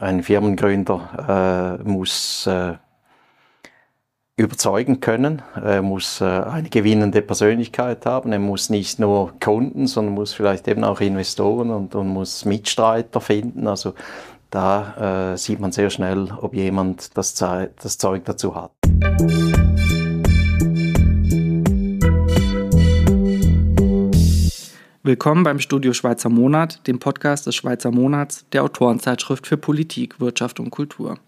ein Firmengründer äh, muss äh, überzeugen können, er muss äh, eine gewinnende Persönlichkeit haben, er muss nicht nur Kunden, sondern muss vielleicht eben auch Investoren und, und muss Mitstreiter finden. Also da äh, sieht man sehr schnell, ob jemand das, das Zeug dazu hat. Willkommen beim Studio Schweizer Monat, dem Podcast des Schweizer Monats, der Autorenzeitschrift für Politik, Wirtschaft und Kultur.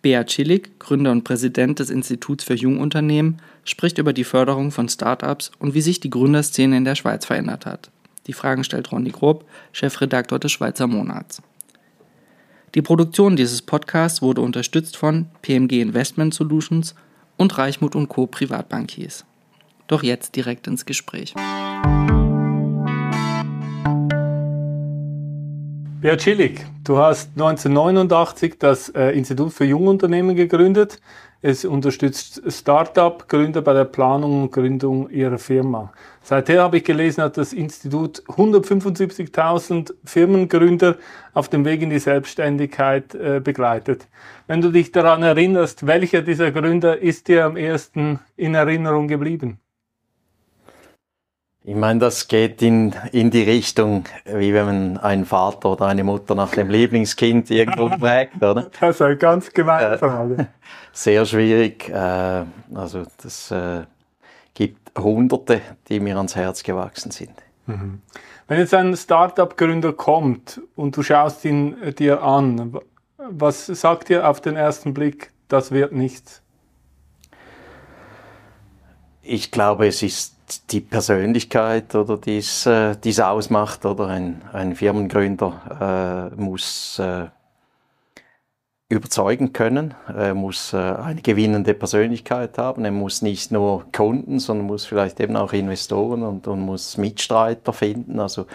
Bea Chillig, Gründer und Präsident des Instituts für Jungunternehmen, spricht über die Förderung von Startups und wie sich die Gründerszene in der Schweiz verändert hat. Die Fragen stellt Ronny Grob, Chefredaktor des Schweizer Monats. Die Produktion dieses Podcasts wurde unterstützt von PMG Investment Solutions und Reichmut Co. Privatbankiers. Doch jetzt direkt ins Gespräch. Bert Schillig, du hast 1989 das äh, Institut für Jungunternehmen gegründet. Es unterstützt Start-up-Gründer bei der Planung und Gründung ihrer Firma. Seither habe ich gelesen, hat das Institut 175.000 Firmengründer auf dem Weg in die Selbstständigkeit äh, begleitet. Wenn du dich daran erinnerst, welcher dieser Gründer ist dir am ersten in Erinnerung geblieben? Ich meine, das geht in, in die Richtung, wie wenn man einen Vater oder eine Mutter nach dem Lieblingskind irgendwo fragt, oder? Das ist eine ganz gemeine äh, sehr schwierig. Äh, also das äh, gibt Hunderte, die mir ans Herz gewachsen sind. Mhm. Wenn jetzt ein Startup-Gründer kommt und du schaust ihn dir an, was sagt dir auf den ersten Blick, das wird nichts? Ich glaube, es ist die Persönlichkeit oder dies, äh, dies ausmacht oder ein, ein Firmengründer äh, muss äh, überzeugen können, er muss äh, eine gewinnende Persönlichkeit haben, er muss nicht nur Kunden, sondern muss vielleicht eben auch Investoren und, und muss Mitstreiter finden. Also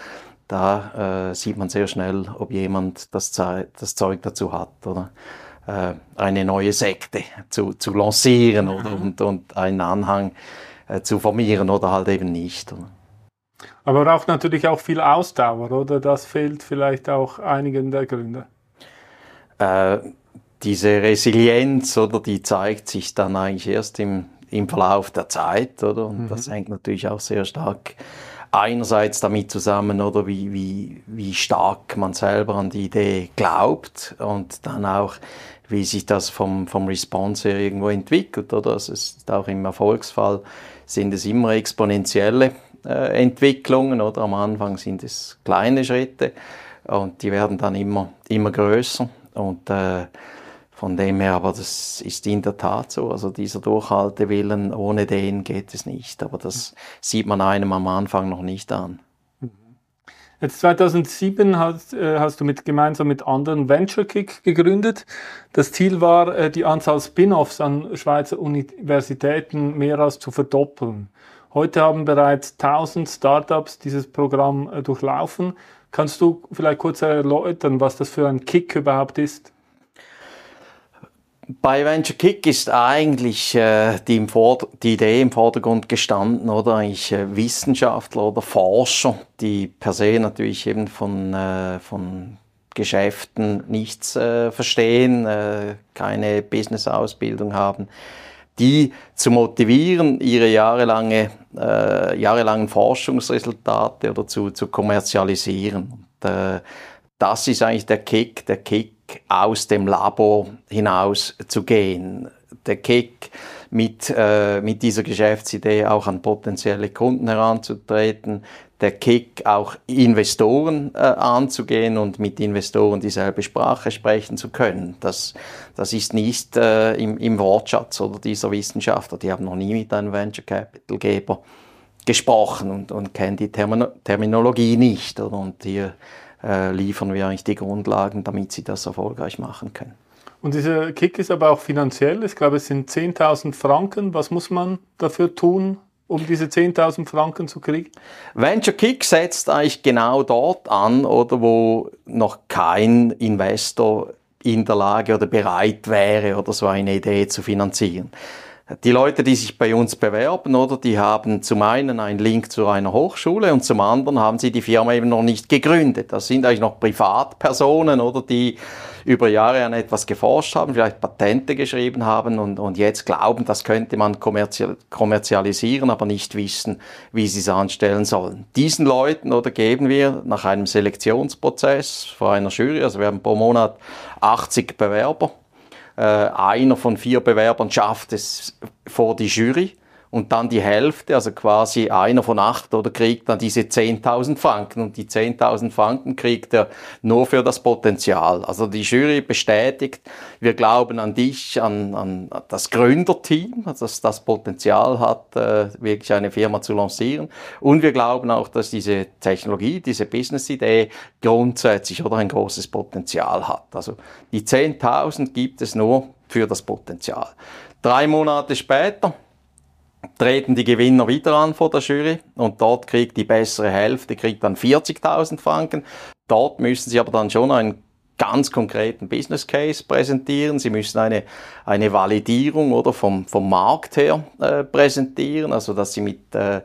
da äh, sieht man sehr schnell, ob jemand das, das Zeug dazu hat oder? Äh, eine neue Sekte zu, zu lancieren oder, und, und einen Anhang äh, zu formieren oder halt eben nicht. Aber braucht natürlich auch viel Ausdauer, oder? Das fehlt vielleicht auch einigen der Gründer. Äh, diese Resilienz, oder, die zeigt sich dann eigentlich erst im, im Verlauf der Zeit, oder? Und mhm. das hängt natürlich auch sehr stark einerseits damit zusammen, oder wie, wie, wie stark man selber an die Idee glaubt und dann auch, wie sich das vom, vom Response her irgendwo entwickelt, oder? Das ist auch im Erfolgsfall sind es immer exponentielle äh, Entwicklungen oder am Anfang sind es kleine Schritte und die werden dann immer, immer größer und äh, von dem her, aber das ist in der Tat so. Also dieser Durchhaltewillen, ohne den geht es nicht. Aber das sieht man einem am Anfang noch nicht an. Jetzt 2007 hast, äh, hast du mit, gemeinsam mit anderen VentureKick gegründet. Das Ziel war, äh, die Anzahl Spin-offs an Schweizer Universitäten mehr als zu verdoppeln. Heute haben bereits 1000 Startups dieses Programm äh, durchlaufen. Kannst du vielleicht kurz erläutern, was das für ein Kick überhaupt ist? Bei Venture Kick ist eigentlich äh, die, die, Idee im Vordergrund gestanden, oder eigentlich äh, Wissenschaftler oder Forscher, die per se natürlich eben von, äh, von Geschäften nichts äh, verstehen, äh, keine Business-Ausbildung haben, die zu motivieren, ihre jahrelange, äh, jahrelangen Forschungsresultate oder zu, zu kommerzialisieren. Und, das ist eigentlich der Kick, der Kick aus dem Labor hinaus zu gehen. Der Kick mit, äh, mit dieser Geschäftsidee auch an potenzielle Kunden heranzutreten, der Kick auch Investoren äh, anzugehen und mit Investoren dieselbe Sprache sprechen zu können. Das, das ist nicht äh, im, im Wortschatz oder dieser Wissenschaftler. Die haben noch nie mit einem Venture Capital Geber gesprochen und, und kennen die Termin Terminologie nicht. Oder? Und hier äh, liefern wir eigentlich die Grundlagen, damit sie das erfolgreich machen können. Und dieser Kick ist aber auch finanziell. Ich glaube, es sind 10.000 Franken. Was muss man dafür tun, um diese 10.000 Franken zu kriegen? Venture Kick setzt eigentlich genau dort an, oder wo noch kein Investor in der Lage oder bereit wäre, oder so eine Idee zu finanzieren. Die Leute, die sich bei uns bewerben, oder, die haben zum einen einen Link zu einer Hochschule und zum anderen haben sie die Firma eben noch nicht gegründet. Das sind eigentlich noch Privatpersonen, oder, die über Jahre an etwas geforscht haben, vielleicht Patente geschrieben haben und, und jetzt glauben, das könnte man kommerzial, kommerzialisieren, aber nicht wissen, wie sie es anstellen sollen. Diesen Leuten, oder, geben wir nach einem Selektionsprozess vor einer Jury, also wir haben pro Monat 80 Bewerber, einer von vier Bewerbern schafft es vor die Jury und dann die Hälfte, also quasi einer von acht oder kriegt dann diese 10.000 Franken und die 10.000 Franken kriegt er nur für das Potenzial. Also die Jury bestätigt, wir glauben an dich, an, an das Gründerteam, also dass das Potenzial hat, äh, wirklich eine Firma zu lancieren und wir glauben auch, dass diese Technologie, diese Business-Idee grundsätzlich oder ein großes Potenzial hat. Also die 10.000 gibt es nur für das Potenzial. Drei Monate später treten die Gewinner wieder an vor der Jury und dort kriegt die bessere Hälfte, kriegt dann 40.000 Franken. Dort müssen sie aber dann schon einen ganz konkreten Business Case präsentieren. Sie müssen eine, eine Validierung oder vom, vom Markt her äh, präsentieren, also dass sie mit, äh,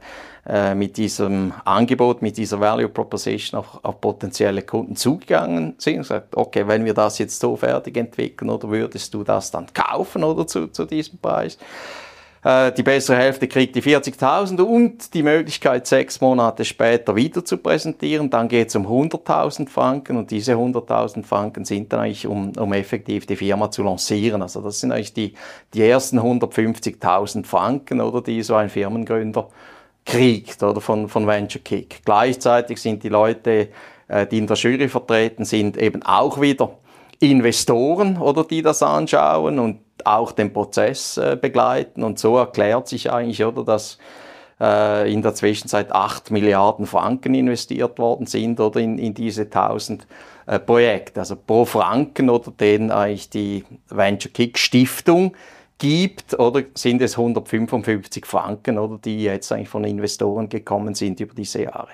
äh mit diesem Angebot, mit dieser Value Proposition auf, auf potenzielle Kunden zugegangen sind und sagt, okay, wenn wir das jetzt so fertig entwickeln, oder würdest du das dann kaufen oder zu, zu diesem Preis? Äh, die bessere Hälfte kriegt die 40.000 und die Möglichkeit, sechs Monate später wieder zu präsentieren. Dann geht es um 100.000 Franken und diese 100.000 Franken sind dann eigentlich, um, um effektiv die Firma zu lancieren. Also das sind eigentlich die, die ersten 150.000 Franken, oder die so ein Firmengründer kriegt, oder von, von Venture Kick. Gleichzeitig sind die Leute, äh, die in der Jury vertreten sind, eben auch wieder Investoren, oder die das anschauen und auch den Prozess äh, begleiten. Und so erklärt sich eigentlich, oder, dass äh, in der Zwischenzeit 8 Milliarden Franken investiert worden sind oder in, in diese 1000 äh, Projekte. Also pro Franken oder den eigentlich die Venture Kick Stiftung gibt, oder sind es 155 Franken, oder die jetzt eigentlich von Investoren gekommen sind über diese Jahre.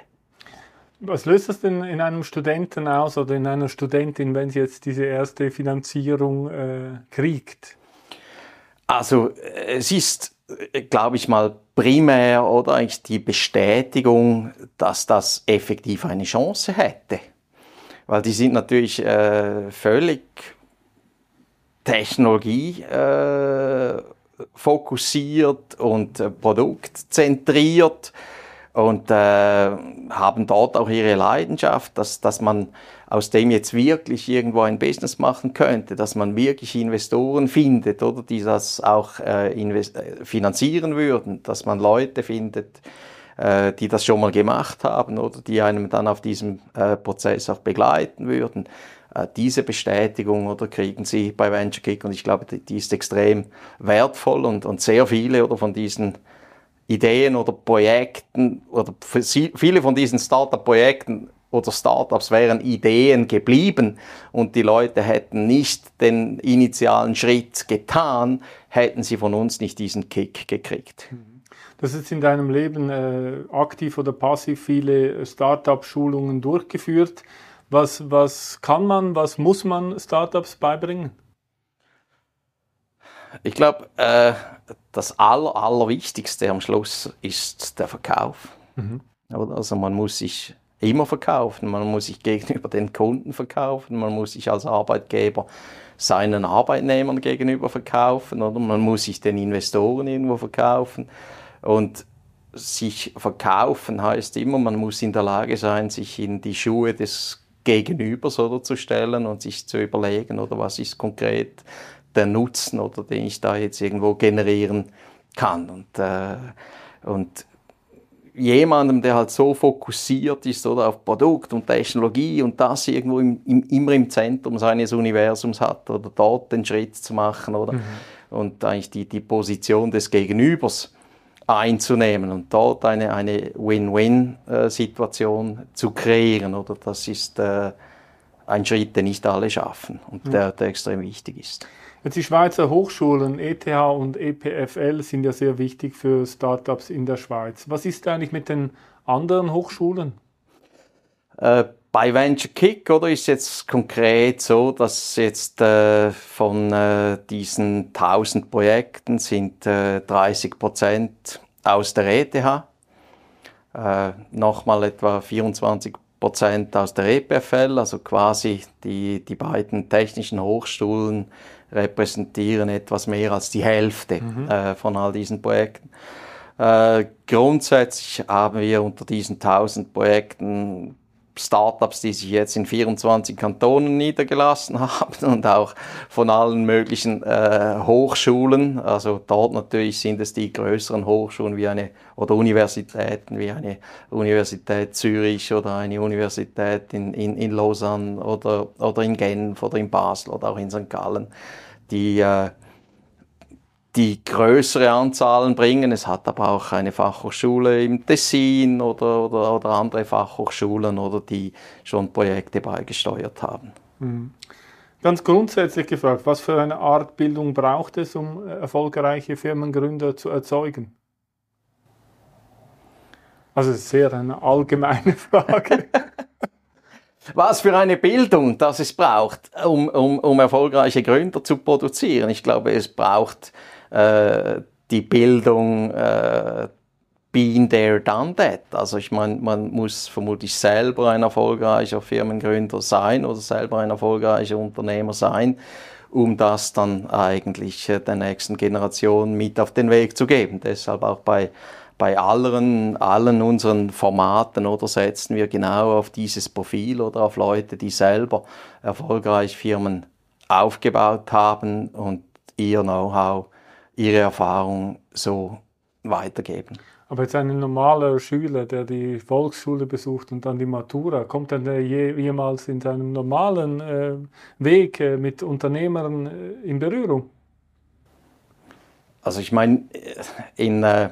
Was löst das denn in einem Studenten aus oder in einer Studentin, wenn sie jetzt diese erste Finanzierung äh, kriegt? Also es ist, glaube ich mal, primär oder eigentlich die Bestätigung, dass das effektiv eine Chance hätte. Weil die sind natürlich äh, völlig Technologie äh, fokussiert und äh, produktzentriert und äh, haben dort auch ihre Leidenschaft, dass, dass man aus dem jetzt wirklich irgendwo ein Business machen könnte, dass man wirklich Investoren findet oder die das auch äh, äh, finanzieren würden, dass man Leute findet, äh, die das schon mal gemacht haben oder die einem dann auf diesem äh, Prozess auch begleiten würden. Äh, diese Bestätigung oder kriegen sie bei Venture Kick und ich glaube, die, die ist extrem wertvoll und, und sehr viele oder von diesen Ideen oder Projekten oder viele von diesen Startup-Projekten oder Startups wären Ideen geblieben und die Leute hätten nicht den initialen Schritt getan, hätten sie von uns nicht diesen Kick gekriegt. Du hast jetzt in deinem Leben äh, aktiv oder passiv viele Startup-Schulungen durchgeführt. Was, was kann man, was muss man Startups beibringen? Ich glaube, äh, das Aller, Allerwichtigste am Schluss ist der Verkauf. Mhm. Also man muss sich immer verkaufen, man muss sich gegenüber den Kunden verkaufen, man muss sich als Arbeitgeber seinen Arbeitnehmern gegenüber verkaufen. Oder? Man muss sich den Investoren irgendwo verkaufen. Und sich verkaufen heißt immer, man muss in der Lage sein, sich in die Schuhe des Gegenübers oder zu stellen und sich zu überlegen, oder was ist konkret der Nutzen oder den ich da jetzt irgendwo generieren kann. Und, äh, und jemandem, der halt so fokussiert ist oder auf Produkt und Technologie und das irgendwo im, im, immer im Zentrum seines Universums hat oder dort den Schritt zu machen oder mhm. und eigentlich die, die Position des Gegenübers einzunehmen und dort eine, eine Win-Win-Situation äh, zu kreieren oder das ist äh, ein Schritt, den nicht alle schaffen und mhm. der, der extrem wichtig ist. Jetzt die Schweizer Hochschulen, ETH und EPFL, sind ja sehr wichtig für Startups in der Schweiz. Was ist eigentlich mit den anderen Hochschulen? Äh, bei Venture Kick oder ist jetzt konkret so, dass jetzt äh, von äh, diesen 1000 Projekten sind äh, 30 Prozent aus der ETH, äh, nochmal etwa 24 Prozent aus der EPFL, also quasi die, die beiden technischen Hochschulen repräsentieren etwas mehr als die Hälfte mhm. äh, von all diesen Projekten. Äh, grundsätzlich haben wir unter diesen 1000 Projekten Startups, die sich jetzt in 24 Kantonen niedergelassen haben und auch von allen möglichen äh, Hochschulen. Also dort natürlich sind es die größeren Hochschulen wie eine oder Universitäten wie eine Universität Zürich oder eine Universität in, in, in Lausanne oder, oder in Genf oder in Basel oder auch in St. Gallen, die äh, die größere Anzahlen bringen. Es hat aber auch eine Fachhochschule im Tessin oder, oder, oder andere Fachhochschulen oder die schon Projekte beigesteuert haben. Mhm. Ganz grundsätzlich gefragt, was für eine Art Bildung braucht es, um erfolgreiche Firmengründer zu erzeugen? Also sehr eine allgemeine Frage. was für eine Bildung das es braucht, um, um, um erfolgreiche Gründer zu produzieren. Ich glaube, es braucht äh, die Bildung äh, been there, done that. Also ich meine, man muss vermutlich selber ein erfolgreicher Firmengründer sein oder selber ein erfolgreicher Unternehmer sein, um das dann eigentlich äh, der nächsten Generation mit auf den Weg zu geben. Deshalb auch bei bei allen, allen unseren Formaten oder setzen wir genau auf dieses Profil oder auf Leute, die selber erfolgreich Firmen aufgebaut haben und ihr Know-how ihre Erfahrung so weitergeben. Aber jetzt ein normaler Schüler, der die Volksschule besucht und dann die Matura, kommt dann je, jemals in seinem normalen äh, Weg äh, mit Unternehmern äh, in Berührung? Also ich meine, in, äh,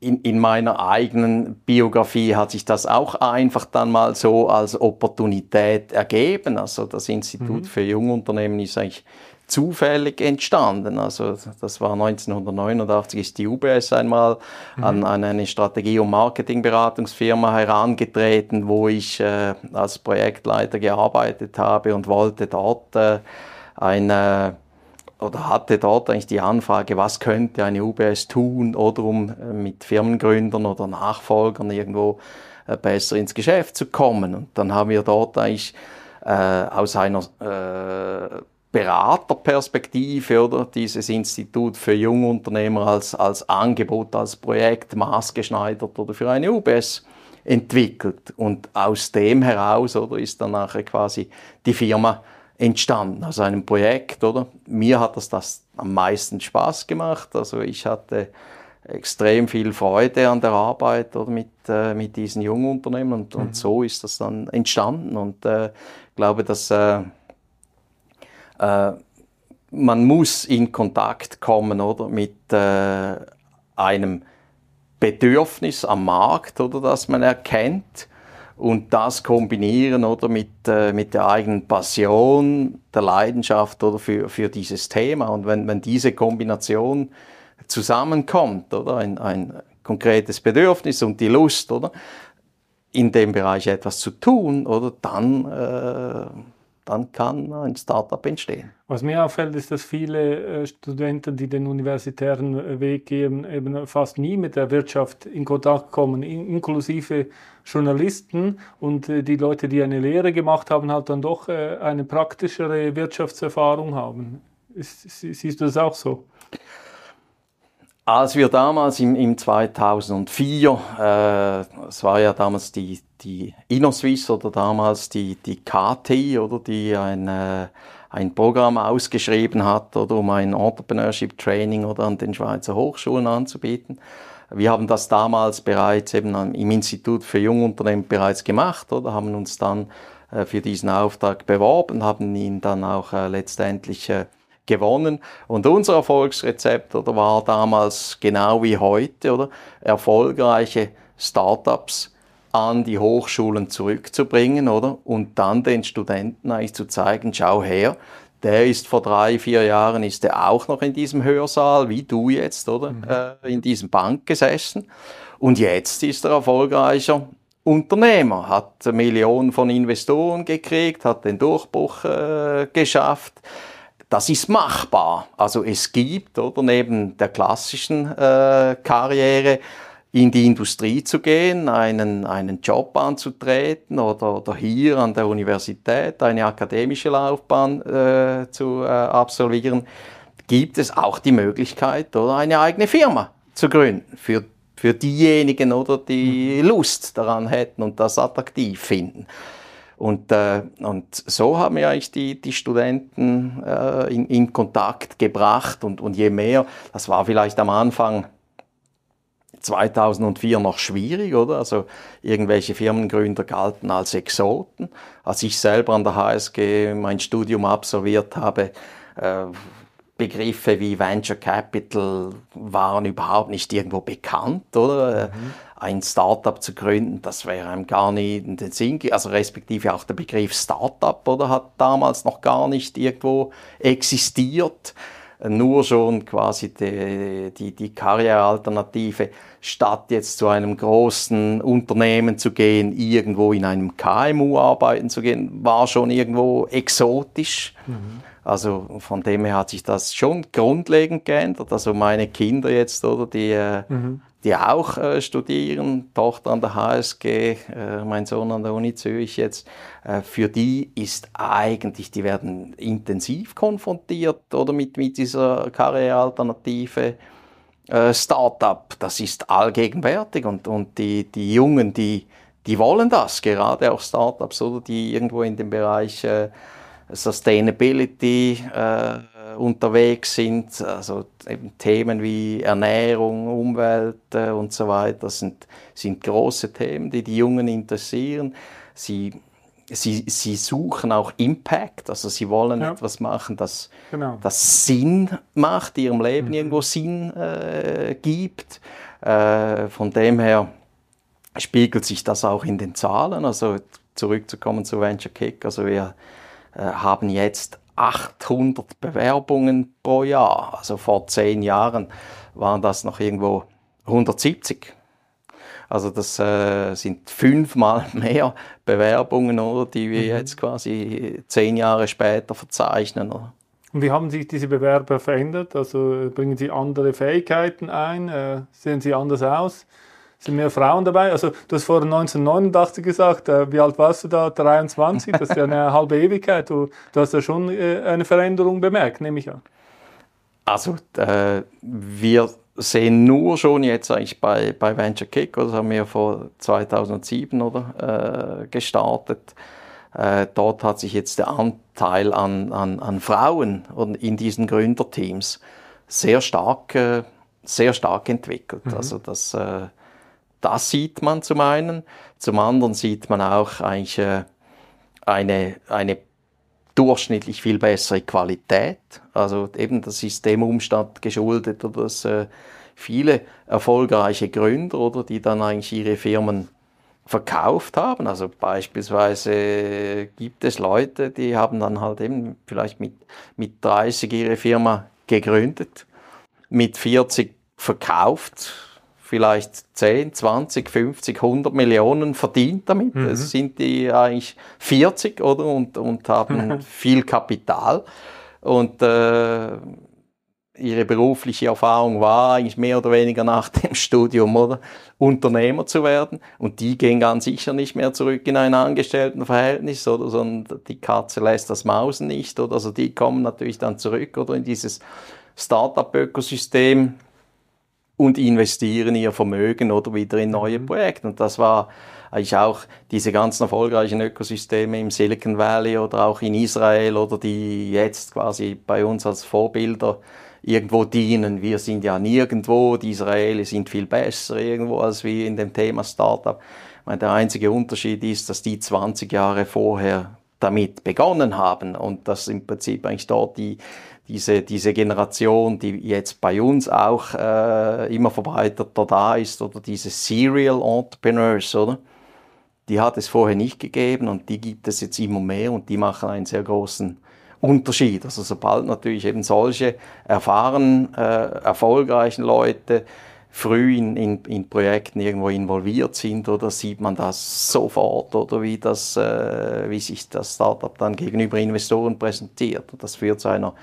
in, in meiner eigenen Biografie hat sich das auch einfach dann mal so als Opportunität ergeben. Also das Institut mhm. für Jungunternehmen ist eigentlich zufällig entstanden. Also das war 1989 ist die UBS einmal mhm. an, an, eine Strategie- und Marketingberatungsfirma herangetreten, wo ich äh, als Projektleiter gearbeitet habe und wollte dort äh, eine oder hatte dort eigentlich die Anfrage, was könnte eine UBS tun oder um äh, mit Firmengründern oder Nachfolgern irgendwo äh, besser ins Geschäft zu kommen. Und dann haben wir dort eigentlich äh, aus einer Beraterperspektive oder dieses Institut für Jungunternehmer als, als Angebot, als Projekt maßgeschneidert oder für eine UBS entwickelt. Und aus dem heraus oder ist dann nachher quasi die Firma entstanden, aus einem Projekt, oder? Mir hat das, das am meisten Spaß gemacht. Also ich hatte extrem viel Freude an der Arbeit oder mit, äh, mit diesen jungen Unternehmen und, mhm. und so ist das dann entstanden und äh, ich glaube, dass äh, äh, man muss in Kontakt kommen oder mit äh, einem Bedürfnis am Markt oder das man erkennt. Und das kombinieren oder mit, äh, mit der eigenen Passion, der Leidenschaft oder für, für dieses Thema. Und wenn, wenn diese Kombination zusammenkommt oder ein, ein konkretes Bedürfnis und die Lust oder in dem Bereich etwas zu tun oder dann äh, dann kann ein Startup entstehen. Was mir auffällt, ist, dass viele äh, Studenten, die den universitären äh, Weg gehen, eben fast nie mit der Wirtschaft in Kontakt kommen, inklusive Journalisten und äh, die Leute, die eine Lehre gemacht haben, halt dann doch eine praktischere Wirtschaftserfahrung haben. siehst du das auch so? Als wir damals im, im 2004, äh, es war ja damals die, die InnoSwiss oder damals die, die KT, oder die ein, äh, ein Programm ausgeschrieben hat, oder um ein Entrepreneurship Training oder an den Schweizer Hochschulen anzubieten. Wir haben das damals bereits eben im Institut für Jungunternehmen bereits gemacht, oder haben uns dann äh, für diesen Auftrag beworben, haben ihn dann auch äh, letztendlich äh, gewonnen. Und unser Erfolgsrezept oder, war damals genau wie heute, oder? Erfolgreiche Startups an die Hochschulen zurückzubringen, oder? Und dann den Studenten eigentlich zu zeigen, schau her, der ist vor drei, vier Jahren ist er auch noch in diesem Hörsaal, wie du jetzt, oder? Mhm. Äh, in diesem Bank gesessen. Und jetzt ist er erfolgreicher Unternehmer, hat Millionen von Investoren gekriegt, hat den Durchbruch äh, geschafft. Das ist machbar. Also es gibt, oder neben der klassischen äh, Karriere, in die Industrie zu gehen, einen, einen Job anzutreten oder, oder hier an der Universität eine akademische Laufbahn äh, zu äh, absolvieren, gibt es auch die Möglichkeit, oder eine eigene Firma zu gründen für, für diejenigen, oder die mhm. Lust daran hätten und das attraktiv finden. Und, äh, und so haben wir eigentlich die, die Studenten äh, in, in Kontakt gebracht und, und je mehr, das war vielleicht am Anfang 2004 noch schwierig, oder? Also irgendwelche Firmengründer galten als Exoten. Als ich selber an der HSG mein Studium absolviert habe, äh, Begriffe wie Venture Capital waren überhaupt nicht irgendwo bekannt, oder? Mhm. Ein Startup zu gründen, das wäre einem gar nicht in den Sinn, also respektive auch der Begriff Startup, oder? Hat damals noch gar nicht irgendwo existiert nur schon quasi die, die, die Karrierealternative, statt jetzt zu einem großen Unternehmen zu gehen, irgendwo in einem KMU arbeiten zu gehen, war schon irgendwo exotisch. Mhm. Also von dem her hat sich das schon grundlegend geändert. Also meine Kinder jetzt, oder, die, äh, mhm. die auch äh, studieren, Tochter an der HSG, äh, mein Sohn an der Uni Zürich jetzt, äh, für die ist eigentlich, die werden intensiv konfrontiert oder mit, mit dieser Karrierealternative. Äh, Startup, das ist allgegenwärtig und, und die, die Jungen, die, die wollen das, gerade auch Startups, oder die irgendwo in dem Bereich äh, Sustainability äh, unterwegs sind, also eben Themen wie Ernährung, Umwelt äh, und so weiter sind, sind große Themen, die die Jungen interessieren. Sie, sie, sie suchen auch Impact, also sie wollen ja. etwas machen, das, genau. das Sinn macht, ihrem Leben mhm. irgendwo Sinn äh, gibt. Äh, von dem her spiegelt sich das auch in den Zahlen. Also zurückzukommen zu Venture Kick, also wir haben jetzt 800 Bewerbungen pro Jahr. Also vor zehn Jahren waren das noch irgendwo 170. Also das äh, sind fünfmal mehr Bewerbungen, oder, die wir mhm. jetzt quasi zehn Jahre später verzeichnen. Oder? Und wie haben sich diese Bewerber verändert? Also bringen sie andere Fähigkeiten ein? Äh, sehen sie anders aus? Sind mehr Frauen dabei. Also du hast vorhin 1989 gesagt, äh, wie alt warst du da? 23, das ist ja eine halbe Ewigkeit. Du, du hast ja schon äh, eine Veränderung bemerkt, nehme ich an. Also äh, wir sehen nur schon jetzt eigentlich bei, bei Venture Kick, das haben wir vor 2007 oder, äh, gestartet. Äh, dort hat sich jetzt der Anteil an, an, an Frauen in diesen Gründerteams sehr stark, äh, sehr stark entwickelt. Mhm. Also das das sieht man zum einen. Zum anderen sieht man auch eigentlich äh, eine, eine durchschnittlich viel bessere Qualität. Also eben das ist dem Umstand geschuldet, dass äh, viele erfolgreiche Gründer oder die dann eigentlich ihre Firmen verkauft haben. Also beispielsweise gibt es Leute, die haben dann halt eben vielleicht mit, mit 30 ihre Firma gegründet, mit 40 verkauft, vielleicht 10, 20, 50, 100 Millionen verdient damit. Mhm. Das sind die eigentlich 40 oder und, und haben viel Kapital. Und äh, ihre berufliche Erfahrung war eigentlich mehr oder weniger nach dem Studium oder Unternehmer zu werden. Und die gehen ganz sicher nicht mehr zurück in ein Angestelltenverhältnis oder sondern die Katze lässt das Mausen nicht oder also die kommen natürlich dann zurück oder in dieses Startup-Ökosystem und investieren ihr Vermögen oder wieder in neue mhm. Projekte. Und das war eigentlich auch diese ganzen erfolgreichen Ökosysteme im Silicon Valley oder auch in Israel oder die jetzt quasi bei uns als Vorbilder irgendwo dienen. Wir sind ja nirgendwo, die Israelis sind viel besser irgendwo als wir in dem Thema Startup. Ich meine, der einzige Unterschied ist, dass die 20 Jahre vorher damit begonnen haben und dass im Prinzip eigentlich dort die diese, diese Generation, die jetzt bei uns auch äh, immer verbreiteter da ist, oder diese Serial Entrepreneurs, oder? Die hat es vorher nicht gegeben und die gibt es jetzt immer mehr und die machen einen sehr großen Unterschied. Also sobald natürlich eben solche erfahrenen, äh, erfolgreichen Leute früh in, in, in Projekten irgendwo involviert sind, oder sieht man das sofort, oder wie, das, äh, wie sich das Startup dann gegenüber Investoren präsentiert. Und das führt zu einer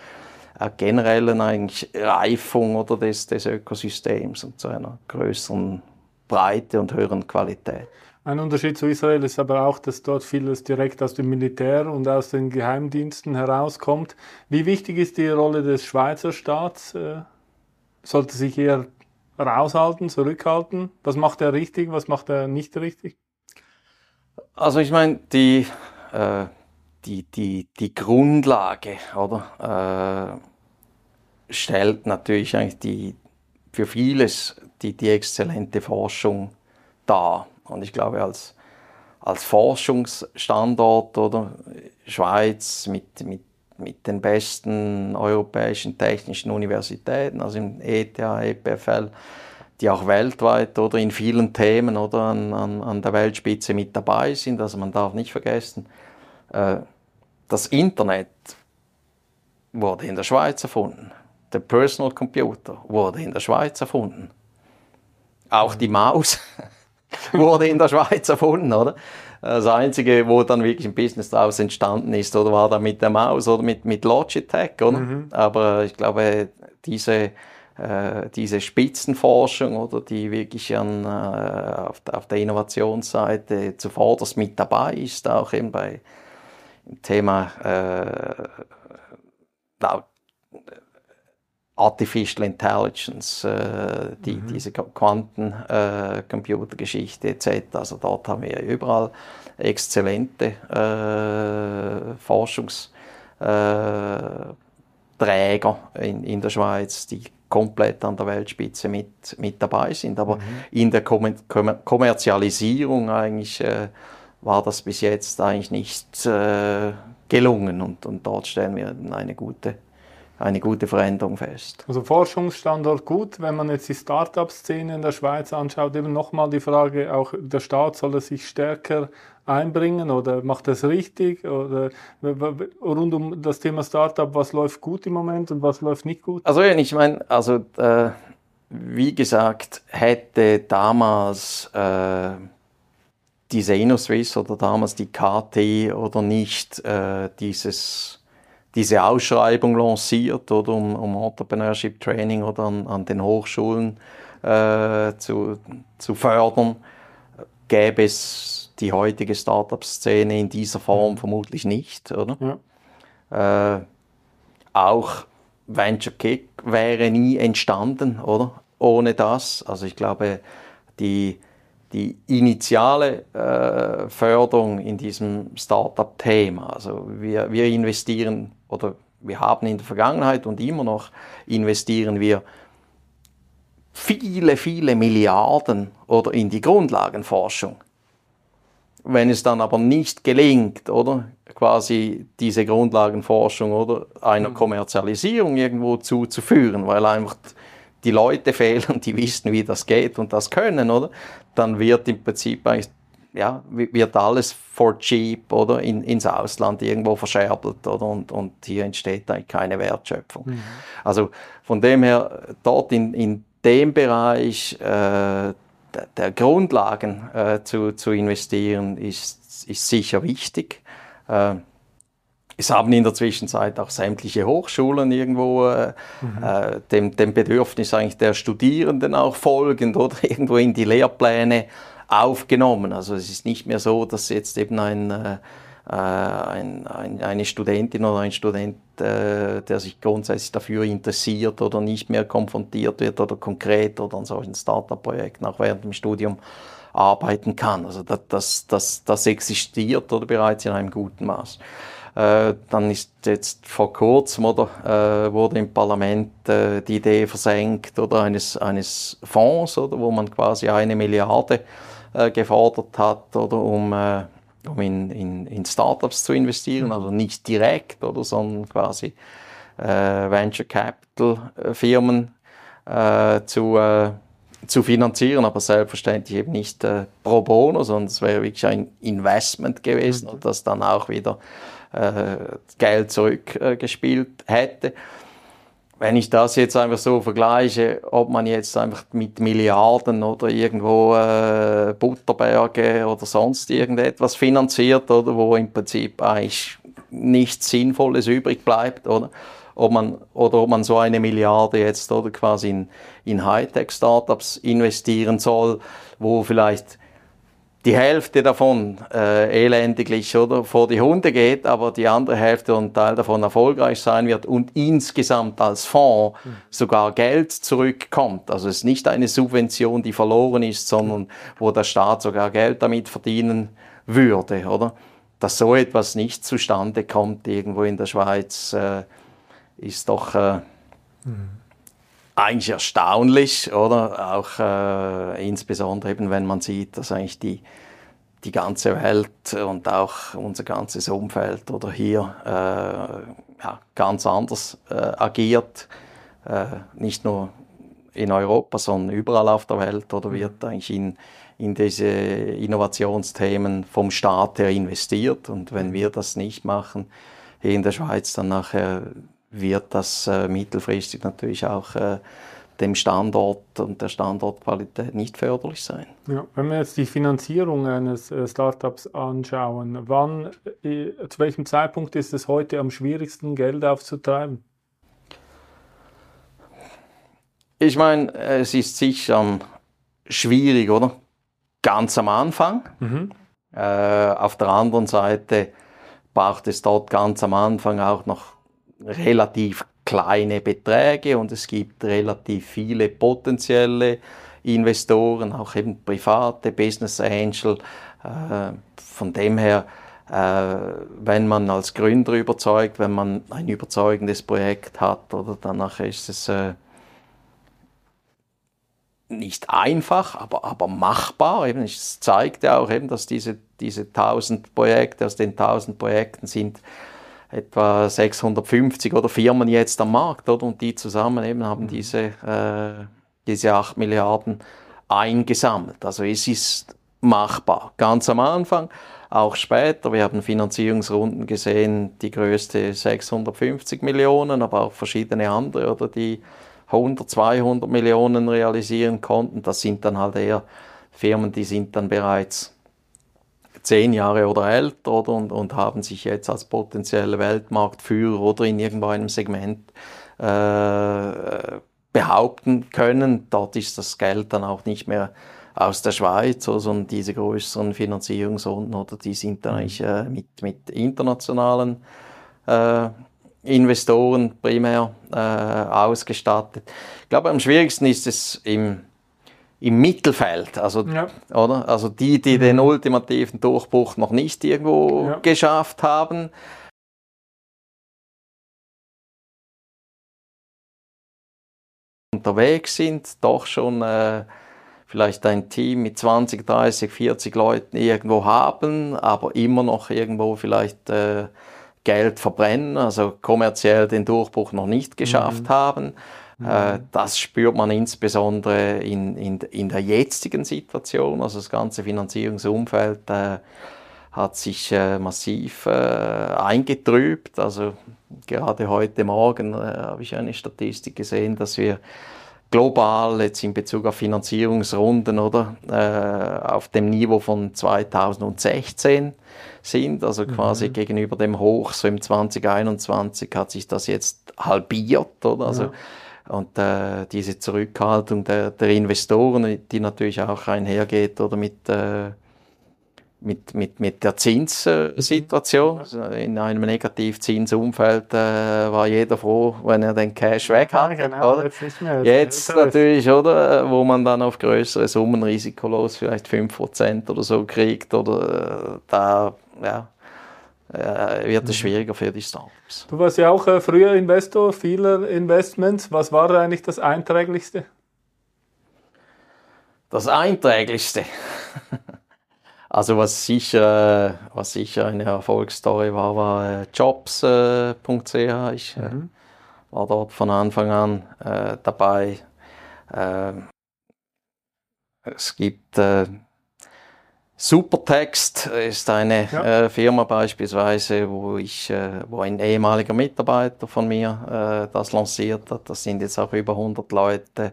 äh, generellen eigentlich Reifung oder des, des Ökosystems und zu einer größeren Breite und höheren Qualität. Ein Unterschied zu Israel ist aber auch, dass dort vieles direkt aus dem Militär und aus den Geheimdiensten herauskommt. Wie wichtig ist die Rolle des Schweizer Staats? Äh, sollte sich eher raushalten, zurückhalten? Was macht er richtig, was macht er nicht richtig? Also ich meine, die, äh, die, die, die Grundlage oder, äh, stellt natürlich eigentlich die, für vieles die, die exzellente Forschung dar. Und ich glaube, als, als Forschungsstandort oder Schweiz mit, mit, mit den besten europäischen technischen Universitäten, also im ETH, EPFL, die auch weltweit oder in vielen Themen oder an, an, an der Weltspitze mit dabei sind. Also man darf nicht vergessen, äh, das Internet wurde in der Schweiz erfunden. Der Personal Computer wurde in der Schweiz erfunden. Auch die Maus wurde in der Schweiz erfunden, oder? Das Einzige, wo dann wirklich ein Business daraus entstanden ist, oder war da mit der Maus oder mit, mit Logitech, oder? Mhm. Aber ich glaube, diese, äh, diese Spitzenforschung, oder, die wirklich an, äh, auf, auf, der Innovationsseite zuvorderst mit dabei ist, auch eben bei Thema äh, Artificial Intelligence, äh, die, mhm. diese Quantencomputergeschichte äh, etc. Also dort haben wir überall exzellente äh, Forschungsträger äh, in, in der Schweiz, die komplett an der Weltspitze mit, mit dabei sind. Aber mhm. in der Kommer Kommerzialisierung eigentlich äh, war das bis jetzt eigentlich nicht äh, gelungen und, und dort stellen wir eine gute eine gute Veränderung fest. Also Forschungsstandort gut, wenn man jetzt die Start-up-Szene in der Schweiz anschaut, eben nochmal die Frage, auch der Staat soll er sich stärker einbringen oder macht das richtig? Oder rund um das Thema Start-up, was läuft gut im Moment und was läuft nicht gut? Also ich meine, also äh, wie gesagt, hätte damals äh, diese InnoSwiss oder damals die KT oder nicht äh, dieses diese Ausschreibung lanciert, oder, um, um Entrepreneurship Training oder an, an den Hochschulen äh, zu, zu fördern, gäbe es die heutige Startup-Szene in dieser Form vermutlich nicht, oder? Ja. Äh, auch Venture Kick wäre nie entstanden, oder? Ohne das. Also ich glaube, die, die initiale äh, Förderung in diesem Startup-Thema, also wir, wir investieren oder wir haben in der Vergangenheit und immer noch investieren wir viele, viele Milliarden oder in die Grundlagenforschung. Wenn es dann aber nicht gelingt, oder quasi diese Grundlagenforschung oder einer mhm. Kommerzialisierung irgendwo zuzuführen, weil einfach die Leute fehlen, die wissen, wie das geht und das können, oder? Dann wird im Prinzip ja, wird alles for cheap oder in, ins Ausland irgendwo verscherbelt oder und, und hier entsteht eigentlich keine Wertschöpfung. Mhm. Also von dem her dort in, in dem Bereich äh, der Grundlagen äh, zu, zu investieren ist, ist sicher wichtig. Äh, es haben in der Zwischenzeit auch sämtliche Hochschulen irgendwo äh, mhm. äh, dem, dem Bedürfnis eigentlich der Studierenden auch folgend oder irgendwo in die Lehrpläne aufgenommen. Also es ist nicht mehr so, dass jetzt eben ein, äh, ein, ein, eine Studentin oder ein Student, äh, der sich grundsätzlich dafür interessiert oder nicht mehr konfrontiert wird oder konkret oder an solchen Startup-Projekten auch während dem Studium arbeiten kann. Also das, das, das, das existiert oder bereits in einem guten Maß. Äh, dann ist jetzt vor kurzem oder, äh, wurde im Parlament äh, die Idee versenkt oder eines, eines Fonds, oder, wo man quasi eine Milliarde gefordert hat, oder um, um in, in, in Startups zu investieren, also nicht direkt, oder, sondern quasi äh, Venture Capital Firmen äh, zu, äh, zu finanzieren, aber selbstverständlich eben nicht pro bono, sondern es wäre wirklich ein Investment gewesen, mhm. das dann auch wieder Geld zurückgespielt hätte. wenn ich das jetzt einfach so vergleiche, ob man jetzt einfach mit Milliarden oder irgendwo äh, Butterberge oder sonst irgendetwas finanziert, oder wo im Prinzip eigentlich nichts Sinnvolles übrig bleibt, oder? Ob man, oder ob man so eine Milliarde jetzt oder quasi in, in Hightech-Startups investieren soll, wo vielleicht die Hälfte davon äh, elendiglich oder vor die Hunde geht, aber die andere Hälfte und Teil davon erfolgreich sein wird und insgesamt als Fonds sogar Geld zurückkommt. Also es ist nicht eine Subvention, die verloren ist, sondern wo der Staat sogar Geld damit verdienen würde, oder? Dass so etwas nicht zustande kommt irgendwo in der Schweiz, äh, ist doch äh, mhm eigentlich erstaunlich, oder? Auch äh, insbesondere eben, wenn man sieht, dass eigentlich die, die ganze Welt und auch unser ganzes Umfeld oder hier äh, ja, ganz anders äh, agiert. Äh, nicht nur in Europa, sondern überall auf der Welt oder wird eigentlich in, in diese Innovationsthemen vom Staat her investiert. Und wenn wir das nicht machen, hier in der Schweiz, dann nachher wird das äh, mittelfristig natürlich auch äh, dem Standort und der Standortqualität nicht förderlich sein. Ja, wenn wir jetzt die Finanzierung eines äh, Startups anschauen, wann, zu welchem Zeitpunkt ist es heute am schwierigsten, Geld aufzutreiben? Ich meine, es ist sicher schwierig, oder? Ganz am Anfang. Mhm. Äh, auf der anderen Seite braucht es dort ganz am Anfang auch noch relativ kleine Beträge und es gibt relativ viele potenzielle Investoren, auch eben private Business Angel. Äh, von dem her, äh, wenn man als Gründer überzeugt, wenn man ein überzeugendes Projekt hat, oder danach ist es äh, nicht einfach, aber, aber machbar. Es zeigt ja auch eben, dass diese, diese 1000 Projekte, aus den 1000 Projekten sind etwa 650 oder Firmen jetzt am Markt, oder? Und die zusammen eben haben mhm. diese, äh, diese 8 Milliarden eingesammelt. Also es ist machbar. Ganz am Anfang, auch später. Wir haben Finanzierungsrunden gesehen, die größte 650 Millionen, aber auch verschiedene andere, oder die 100, 200 Millionen realisieren konnten. Das sind dann halt eher Firmen, die sind dann bereits zehn Jahre oder älter oder, und, und haben sich jetzt als potenzielle Weltmarktführer oder in irgendeinem Segment äh, behaupten können. Dort ist das Geld dann auch nicht mehr aus der Schweiz, sondern diese größeren Finanzierungsrunden oder die sind dann mhm. eigentlich äh, mit, mit internationalen äh, Investoren primär äh, ausgestattet. Ich glaube, am schwierigsten ist es im im Mittelfeld, also, ja. oder? also die, die mhm. den ultimativen Durchbruch noch nicht irgendwo ja. geschafft haben. unterwegs sind, doch schon äh, vielleicht ein Team mit 20, 30, 40 Leuten irgendwo haben, aber immer noch irgendwo vielleicht äh, Geld verbrennen, also kommerziell den Durchbruch noch nicht geschafft mhm. haben. Äh, mhm. Das spürt man insbesondere in, in, in der jetzigen Situation. Also das ganze Finanzierungsumfeld äh, hat sich äh, massiv äh, eingetrübt. Also gerade heute Morgen äh, habe ich eine Statistik gesehen, dass wir global jetzt in Bezug auf Finanzierungsrunden oder äh, auf dem Niveau von 2016 sind, also quasi mhm. gegenüber dem Hoch so im 2021 hat sich das jetzt halbiert, oder? Also ja und äh, diese Zurückhaltung der, der, Investoren, die natürlich auch einhergeht oder mit, äh, mit, mit, mit der Zinssituation. Also in einem Negativzinsumfeld äh, war jeder froh, wenn er den Cash weg hat. Genau, jetzt, jetzt natürlich, oder? Wo man dann auf größere Summen risikolos vielleicht 5% oder so kriegt oder äh, da, ja äh, wird es mhm. schwieriger für die Startups. Du warst ja auch äh, früher Investor vieler Investments. Was war eigentlich das Einträglichste? Das Einträglichste? also was sicher, was sicher eine Erfolgsstory war, war äh, jobs.ch. ich äh, mhm. war dort von Anfang an äh, dabei. Ähm, es gibt Supertext ist eine ja. äh, Firma beispielsweise, wo ich, äh, wo ein ehemaliger Mitarbeiter von mir äh, das lanciert hat. Das sind jetzt auch über 100 Leute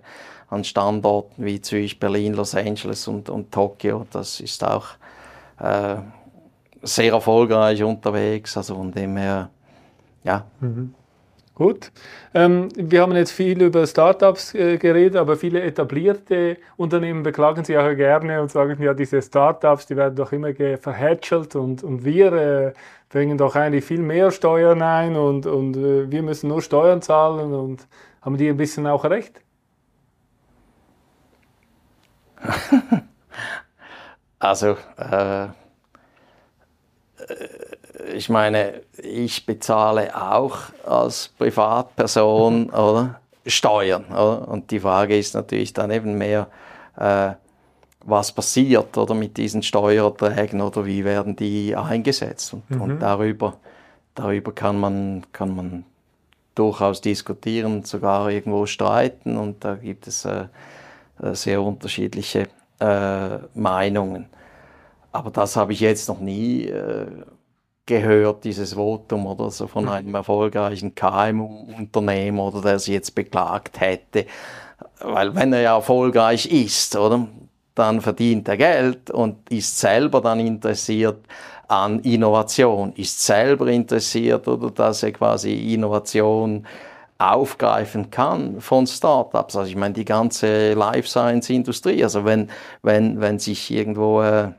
an Standorten wie Zürich, Berlin, Los Angeles und, und Tokio. Das ist auch äh, sehr erfolgreich unterwegs. Also von dem her, ja. Mhm. Gut. Ähm, wir haben jetzt viel über Startups äh, geredet, aber viele etablierte Unternehmen beklagen sich auch gerne und sagen, ja, diese Startups, die werden doch immer verhätschelt und, und wir äh, bringen doch eigentlich viel mehr Steuern ein und, und äh, wir müssen nur Steuern zahlen und haben die ein bisschen auch recht? also, äh, ich meine, ich bezahle auch als Privatperson oder, Steuern. Oder? Und die Frage ist natürlich dann eben mehr, äh, was passiert oder mit diesen Steuererträgen oder wie werden die eingesetzt. Und, mhm. und darüber, darüber kann, man, kann man durchaus diskutieren, sogar irgendwo streiten und da gibt es äh, äh sehr unterschiedliche äh, Meinungen. Aber das habe ich jetzt noch nie äh, gehört, dieses Votum oder so von einem erfolgreichen KMU-Unternehmer oder der sich jetzt beklagt hätte. Weil wenn er ja erfolgreich ist, oder, dann verdient er Geld und ist selber dann interessiert an Innovation, ist selber interessiert oder dass er quasi Innovation aufgreifen kann von Startups. Also ich meine die ganze Life Science Industrie. Also wenn wenn wenn sich irgendwo äh,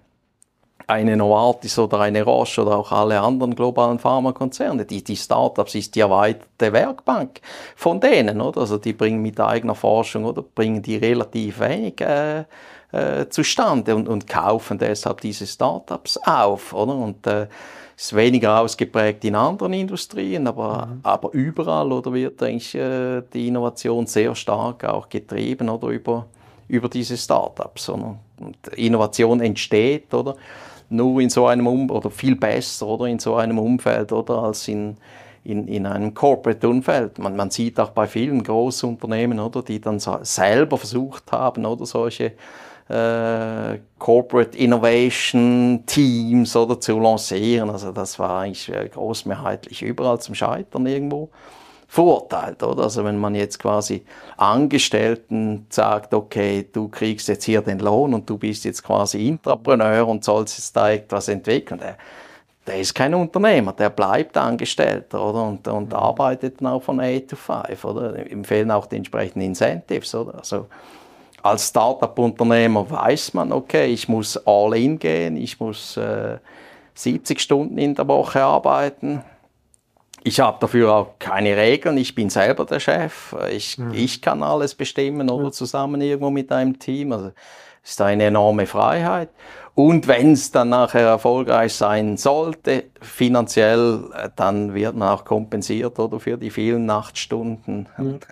eine Novartis oder eine Roche oder auch alle anderen globalen Pharmakonzerne. Die, die Startups ist die erweiterte Werkbank von denen, oder? Also die bringen mit eigener Forschung oder bringen die relativ wenig äh, äh, zustande und, und kaufen deshalb diese Startups auf, oder? Und äh, ist weniger ausgeprägt in anderen Industrien, aber, mhm. aber überall oder wird eigentlich äh, die Innovation sehr stark auch getrieben oder über, über diese Startups. Und Innovation entsteht, oder? Nur in so einem um oder viel besser oder in so einem Umfeld oder als in, in, in einem Corporate-Umfeld. Man, man sieht auch bei vielen Großunternehmen, oder, die dann selber versucht haben, oder solche äh, Corporate Innovation Teams oder zu lancieren. Also das war eigentlich äh, großmehrheitlich überall zum Scheitern irgendwo verurteilt, oder? Also wenn man jetzt quasi Angestellten sagt, okay, du kriegst jetzt hier den Lohn und du bist jetzt quasi Intrapreneur und sollst jetzt da etwas entwickeln, der, der ist kein Unternehmer, der bleibt Angestellter, oder? Und, und mhm. arbeitet dann auch von 8 to 5, oder? Ihm fehlen auch die entsprechenden Incentives, oder? Also, als Startup-Unternehmer weiß man, okay, ich muss all in gehen, ich muss äh, 70 Stunden in der Woche arbeiten, ich habe dafür auch keine Regeln. Ich bin selber der Chef. Ich, mhm. ich kann alles bestimmen oder zusammen irgendwo mit einem Team. Also ist eine enorme Freiheit. Und wenn es dann nachher erfolgreich sein sollte, finanziell, äh, dann wird man auch kompensiert oder für die vielen Nachtstunden. Mhm.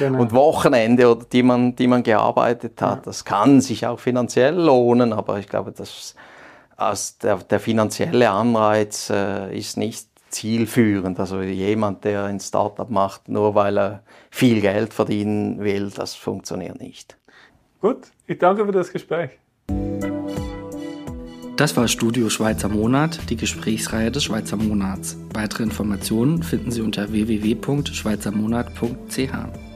Genau. Und Wochenende, oder die man, die man gearbeitet hat. Ja. Das kann sich auch finanziell lohnen, aber ich glaube, dass also der, der finanzielle Anreiz äh, ist nicht zielführend. Also jemand, der ein Startup macht, nur weil er viel Geld verdienen will, das funktioniert nicht. Gut, ich danke für das Gespräch. Das war Studio Schweizer Monat, die Gesprächsreihe des Schweizer Monats. Weitere Informationen finden Sie unter www.schweizermonat.ch.